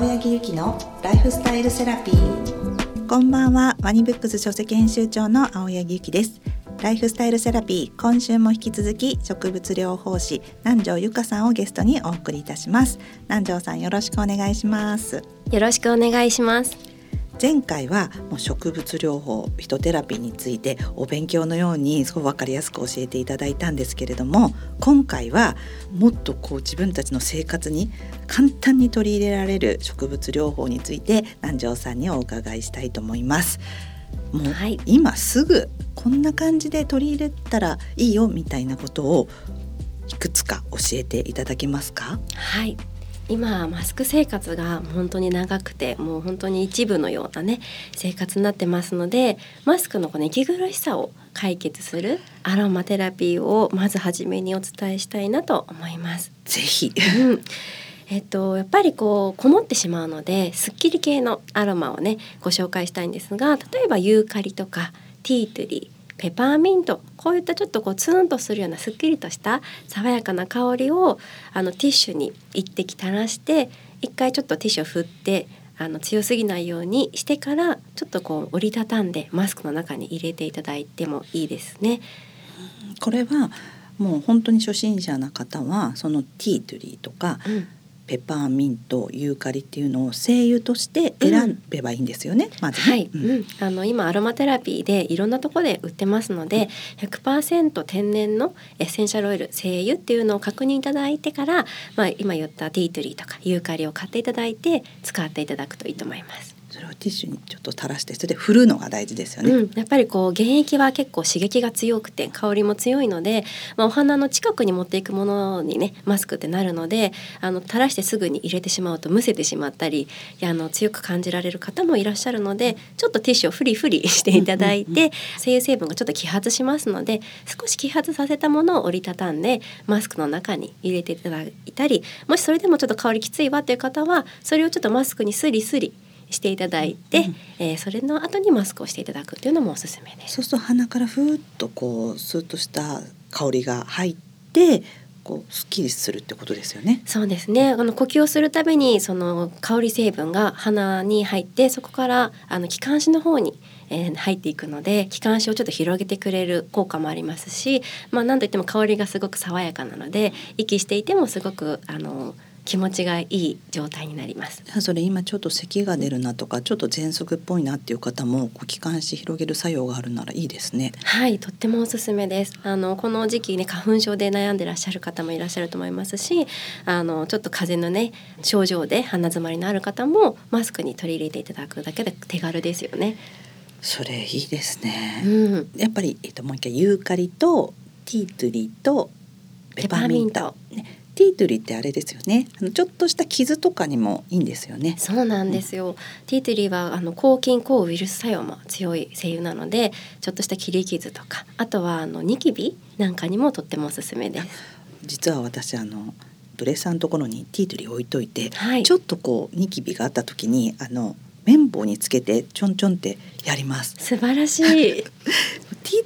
青柳ゆきのライフスタイルセラピー。こんばんは。ワニブックス書籍編集長の青柳ゆきです。ライフスタイルセラピー今週も引き続き植物療法士南條ゆかさんをゲストにお送りいたします。南條さんよろしくお願いします。よろしくお願いします前回はもう植物療法フィトテラピーについてお勉強のようにすごく分かりやすく教えていただいたんですけれども今回はもっとこう自分たちの生活に簡単に取り入れられる植物療法について南條さんにお伺いしたいと思います。もう今すぐこんな感じで取り入れたらいいよみたいなことをいくつか教えていただけますか？はい今マスク生活が本当に長くてもう本当に一部のようなね生活になってますのでマスクのこの息苦しさを解決するアロマテラピーをまず初めにお伝えしたいなと思います。ぜひ、うん。えっと、やっぱりこうこもってしまうのですっきり系のアロマをねご紹介したいんですが例えばユーカリとかティートリーペパーミント。こういったちょっとこうツーンとするようなすっきりとした爽やかな香りをあのティッシュに一滴垂らして一回ちょっとティッシュを振ってあの強すぎないようにしてからちょっとこう折りたたんでマスクの中に入れていただいてもいいですね。これはもう本当に初心者な方はそのティートリーとか、うんペパーミントユーカリっていうのを精油として選べばいいんですよね、うん、まず、ね、はい、うん、あの今アロマテラピーでいろんなところで売ってますので100%天然のエッセンシャルオイル精油っていうのを確認いただいてから、まあ、今言ったティートリーとかユーカリを買っていただいて使っていただくといいと思います。それをティッシュにちょっと垂らしてそれで振るのが大事ですよね、うん、やっぱりこう原液は結構刺激が強くて香りも強いので、まあ、お花の近くに持っていくものにねマスクってなるのであの垂らしてすぐに入れてしまうとむせてしまったりあの強く感じられる方もいらっしゃるのでちょっとティッシュをフリフリしていただいて、精油成分がちょっと揮発しますので少し揮発させたものを折りたたんでマスクの中に入れていただいたりもしそれでもちょっと香りきついわという方はそれをちょっとマスクにスリスリしていただいて、うん、えー、それの後にマスクをしていただくっていうのもおすすめです。そうすると鼻からふーっとこうスーッとした香りが入ってこうすっきりするってことですよね。そうですね。あの呼吸をするためにその香り成分が鼻に入ってそこからあの気管支の方に、えー、入っていくので気管支をちょっと広げてくれる効果もありますし、まあ何といっても香りがすごく爽やかなので息していてもすごくあの気持ちがいい状態になります。それ今ちょっと咳が出るなとかちょっと喘息っぽいなっていう方も気管支広げる作用があるならいいですね。はいとってもおすすめです。あのこの時期ね花粉症で悩んでらっしゃる方もいらっしゃると思いますしあのちょっと風邪のね症状で鼻づまりのある方もマスクに取り入れていただくだけで手軽ですよね。それいいですね、うん、やっぱりえっともう一回ユーカリとティートリーとペパーミント。ねティートリーってあれですよね。あのちょっとした傷とかにもいいんですよね。そうなんですよ、うん、ティートリーはあの抗菌抗ウイルス作用も強い精油なのでちょっとした切り傷とかあとはあのニキビなんかにもとってもおすすめです。実は私あのドレッサーのところにティートリー置いといて、はい、ちょっとこうニキビがあった時にあの綿棒につけてちょんちょんってやります。素晴らしい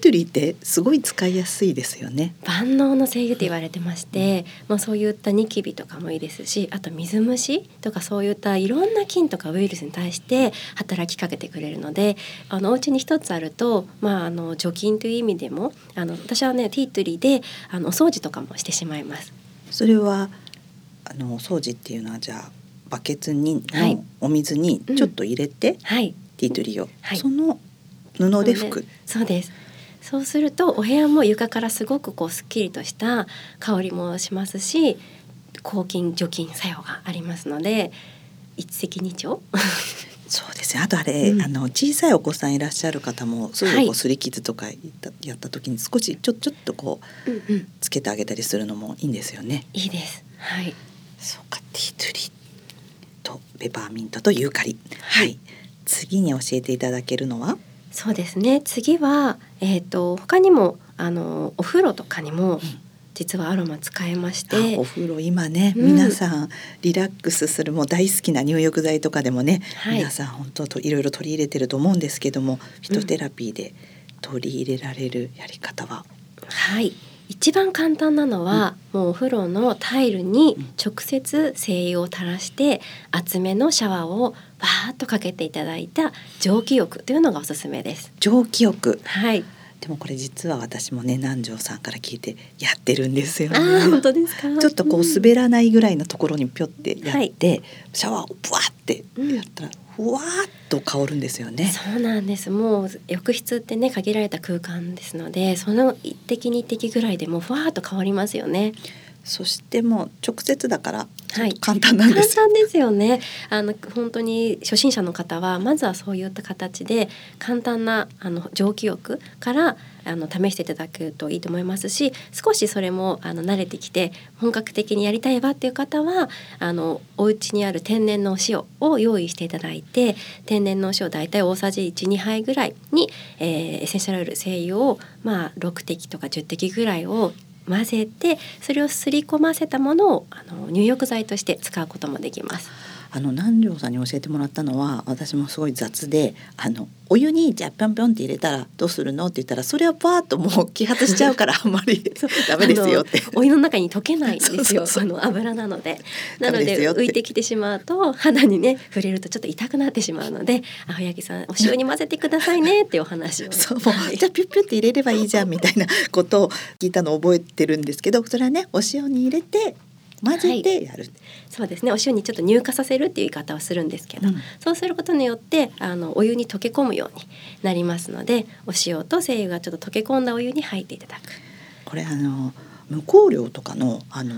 テリーってすごい使いやすいですよね万能の精油って言われてまして、まあ、そういったニキビとかもいいですしあと水虫とかそういったいろんな菌とかウイルスに対して働きかけてくれるのであのお家に一つあると、まあ、あの除菌という意味でもあの私はねティートリーであのお掃除とかもしてしまいます。それはあのお掃除っていうのはじゃあバケツにのお水にちょっと入れて、はい、ティートリーを、はい、その布で拭く。そうですそうするとお部屋も床からすごくこうすっきりとした香りもしますし抗菌除菌作用がありますので一石二鳥そうですね。あとあれ、うん、あの小さいお子さんいらっしゃる方もすぐこう擦り傷とかやった時に少しちょちょっとこう、うんうん、つけてあげたりするのもいいんですよね。いいです。はい。そうかティートリーとペパーミントとユーカリ。はい。はい、次に教えていただけるのは？そうですね次は、えーと、他にもあのお風呂とかにも、実はアロマ使えまして。お風呂今ね、うん、皆さんリラックスするも大好きな入浴剤とかでもね、はい、皆さん本当といろいろ取り入れてると思うんですけどもフィトテラピーで取り入れられるやり方は、はい。一番簡単なのは、もうお風呂のタイルに直接精油を垂らして厚めのシャワーをバーッとかけていただいた蒸気浴というのがおすすめです。蒸気浴。はい。でもこれ実は私もね南條さんから聞いてやってるんですよあー本ね。当ですか？ちょっとこう滑らないぐらいのところにピョってやって、シャワーをブワーってやったらふわーっと香るんですよね。そうなんですもう浴室ってね限られた空間ですのでその一滴二滴ぐらいでもうふわーっと変わりますよね。そしてもう直接だからはい簡単なんですよ。簡単ですよねあの本当に初心者の方はまずはそういった形で簡単なあの蒸気浴からあの試していただくといいと思いますし少しそれもあの慣れてきて本格的にやりたいわっていう方はあのお家にある天然のお塩を用意していただいて天然のお塩大体大さじ12杯ぐらいに、えーエッセンシャルオイル精油をまあ6滴とか10滴ぐらいを混ぜてそれをすり込ませたものをあの入浴剤として使うこともできます。あの南條さんに教えてもらったのは私もすごい雑であのお湯にじゃあぴょんぴょんって入れたらどうするの？って言ったらそれはパーッともう揮発しちゃうから あんまりダメですよって。お湯の中に溶けないんですよ。その油なので。なので浮いてきてしまうと肌にね触れるとちょっと痛くなってしまうので青柳さんお塩に混ぜてくださいねっていうお話を。そうもうはいじゃあピュッピュッって入れればいいじゃんみたいなことを聞いたのを覚えてるんですけどそれはねお塩に入れて混ぜてやる、そうですねお塩にちょっと乳化させるっていう言い方をするんですけど、うんそうすることによってあのお湯に溶け込むようになりますのでお塩と精油がちょっと溶け込んだお湯に入っていただく。これあの無香料とかのあの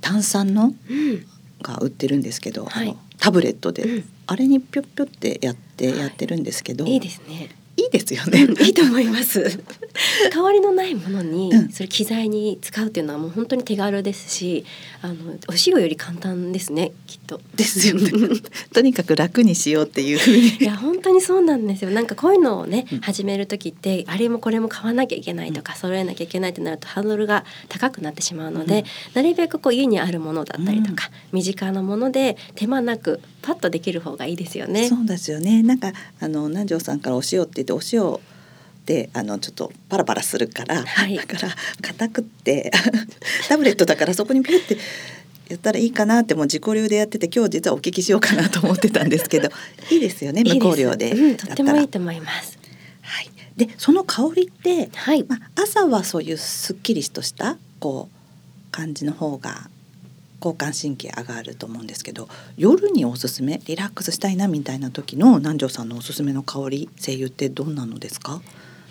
炭酸のうんが売ってるんですけど、はいタブレットで、うんあれにピュッピュッってやってはいやってるんですけど、いいですね。いいですよね。うんいいと思います。香りのないものにうんそれ機材に使うっていうのはもう本当に手軽ですし、あのお塩より簡単ですねきっと。ですよね。とにかく楽にしようっていうふういに。や本当にそうなんですよ。なんかこういうのをね、うん始める時ってあれもこれも買わなきゃいけないとか、揃えなきゃいけないってなるとハードルが高くなってしまうので、うんなるべくこう家にあるものだったりとか、身近なもので手間なくパッとできる方がいいですよね。そうですよね。なんかあの南條さんからお塩って言ってお塩であのちょっとパラパラするから、はいだから硬くって タブレットだからそこにピュってやったらいいかなってもう自己流でやってて今日実はお聞きしようかなと思ってたんですけど いいですよね無香料でうん。とってもいいと思います。はい。でその香りって、はい。まあ、朝はそういうすっきりとしたこう感じの方が交感神経上がると思うんですけど夜におすすめリラックスしたいなみたいな時の南條さんのおすすめの香り精油ってどんなのですか？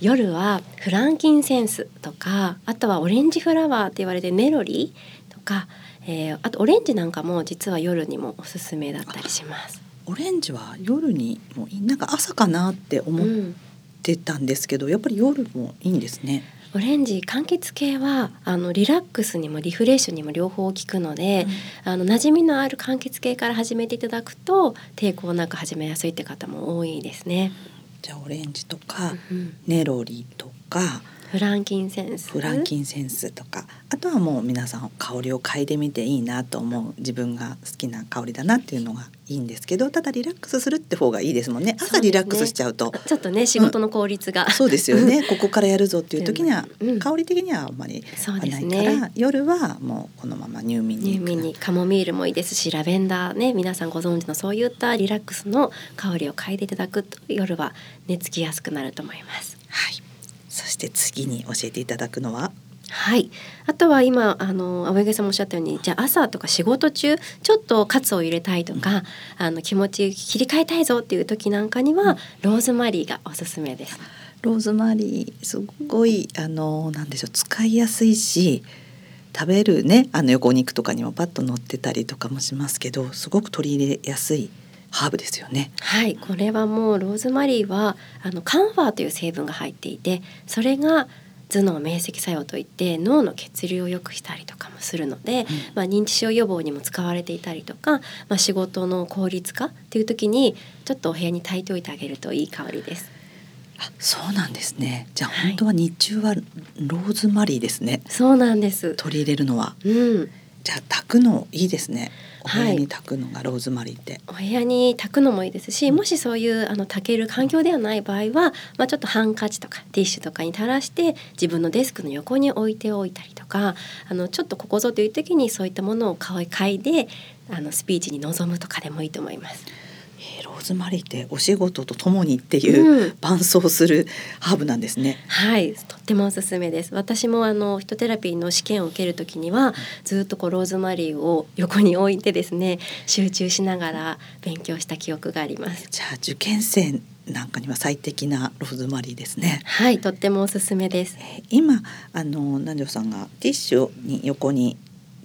夜はフランキンセンスとかあとはオレンジフラワーって言われてるネロリーとか、えーあとオレンジなんかも実は夜にもおすすめだったりします。オレンジは夜にもいいなんか朝かなって思っうん、てたんですけど、やっぱり夜もいいんですね。オレンジ柑橘系はあのリラックスにもリフレッシュにも両方効くので、あの馴染みのある柑橘系から始めていただくと抵抗なく始めやすいって方も多いですね。じゃあオレンジとか、うんネロリとかフランキンセンス。フランキンセンスとかあとはもう皆さん香りを嗅いでみていいなと思う自分が好きな香りだなっていうのがいいんですけどただリラックスするって方がいいですもんね。朝リラックスしちゃうと。ちょっとね仕事の効率が、そうですよね。ここからやるぞっていう時には、うん。香り的にはあんまりないから、ね。夜はもうこのまま入眠に入眠にカモミールもいいですしラベンダーね皆さんご存知のそういったリラックスの香りを嗅いでいただくと夜は寝つきやすくなると思います。はい。そして次に教えていただくのははい。あとは今あの青柳さんもおっしゃったようにじゃあ朝とか仕事中ちょっとカツを入れたいとか、あの気持ち切り替えたいぞっていう時なんかには、ローズマリーがおすすめです。ローズマリーすごいあのなんでしょう使いやすいし食べるねあの横肉とかにもパッと乗ってたりとかもしますけどすごく取り入れやすいハーブですよね。はい、これはもうローズマリーはあのカンファーという成分が入っていてそれが頭脳明晰作用といって脳の血流を良くしたりとかもするので、まあ、認知症予防にも使われていたりとか、まあ、仕事の効率化っていう時にちょっとお部屋に炊いておいてあげるといい香りです。あそうなんですね。じゃあはい本当は日中はローズマリーですね。そうなんです。取り入れるのは。うん、じゃあ炊くのいいですね。お部はい屋に炊くのがローズマリーって。お部屋に炊くのもいいですしもしそういうあの炊ける環境ではない場合は、まあ、ちょっとハンカチとかティッシュとかに垂らして自分のデスクの横に置いておいたりとかあのちょっとここぞという時にそういったものを買いであのスピーチに臨むとかでもいいと思います。えーローズマリーってお仕事とともにっていう、うん伴走するハーブなんですね。はい、とってもおすすめです。私もあのヒトテラピーの試験を受けるときにはずっとこうローズマリーを横に置いてですね集中しながら勉強した記憶があります。じゃあ受験生なんかには最適なローズマリーですね。はい、とってもおすすめです。えー今あの南條さんがティッシュに横に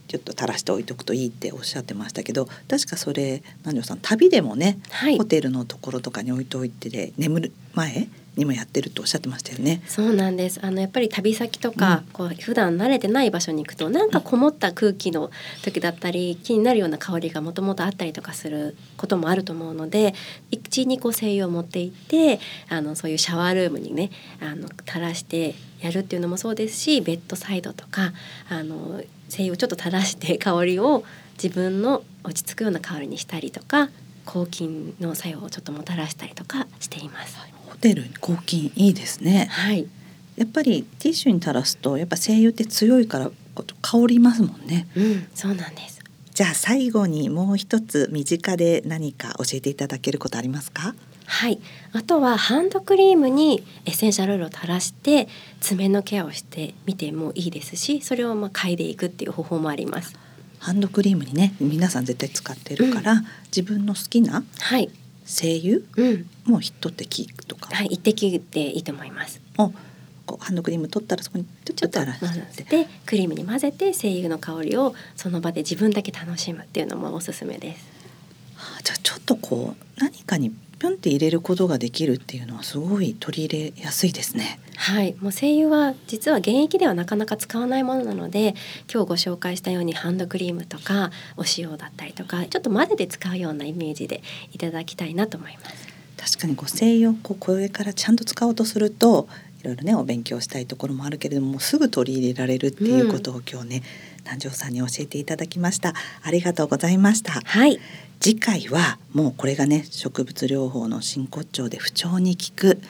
ちょっと垂らしておいておくといいっておっしゃってましたけど確かそれ南條さん旅でもね、はい。ホテルのところとかに置いておいてで眠る前にもやってるとおっしゃってましたよね。そうなんです。あのやっぱり旅先とか、こう普段慣れてない場所に行くとなんかこもった空気の時だったり気になるような香りがもともとあったりとかすることもあると思うので一にこう精油を持って行ってあのそういうシャワールームにねあの垂らしてやるっていうのもそうですしベッドサイドとかあの精油をちょっと垂らして香りを自分の落ち着くような香りにしたりとか抗菌の作用をちょっともたらしたりとかしています。ホテルに抗菌いいですね。はいやっぱりティッシュに垂らすとやっぱ精油って強いから香りますもんね。うん、そうなんです。じゃあ最後にもう一つ身近で何か教えていただけることありますか？はい。あとはハンドクリームにエッセンシャルオイルを垂らして爪のケアをしてみてもいいですし、それをまあ嗅いでいくっていう方法もあります。ハンドクリームにね皆さん絶対使ってるから、自分の好きなはい。精油うん。もう一滴とか？はい。一滴でいいと思います。をこうハンドクリーム取ったらそこにちょっと垂ら混してぜてクリームに混ぜて精油の香りをその場で自分だけ楽しむっていうのもおすすめです。あじゃあちょっとこう何かにピョンって入れることができるっていうのはすごい取り入れやすいですね。はい、もう精油は実は現役ではなかなか使わないものなので今日ご紹介したようにハンドクリームとかお塩だったりとかちょっと混ぜて使うようなイメージでいただきたいなと思います。確かにこう精油をこうこれからちゃんと使おうとするといろいろねお勉強したいところもあるけれどもすぐ取り入れられるっていうことを今日ね、南條さんに教えていただきましたありがとうございましたはい、次回はもうこれがね植物療法の真骨頂で不調に効く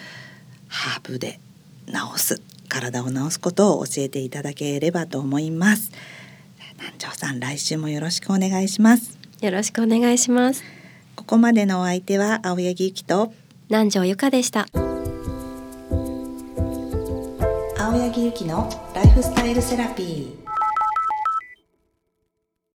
ハーブで治す体を治すことを教えていただければと思います南條さん来週もよろしくお願いしますよろしくお願いします。ここまでのお相手は青柳ゆきと南條ゆかでした。青柳ゆきのライフスタイルセラピー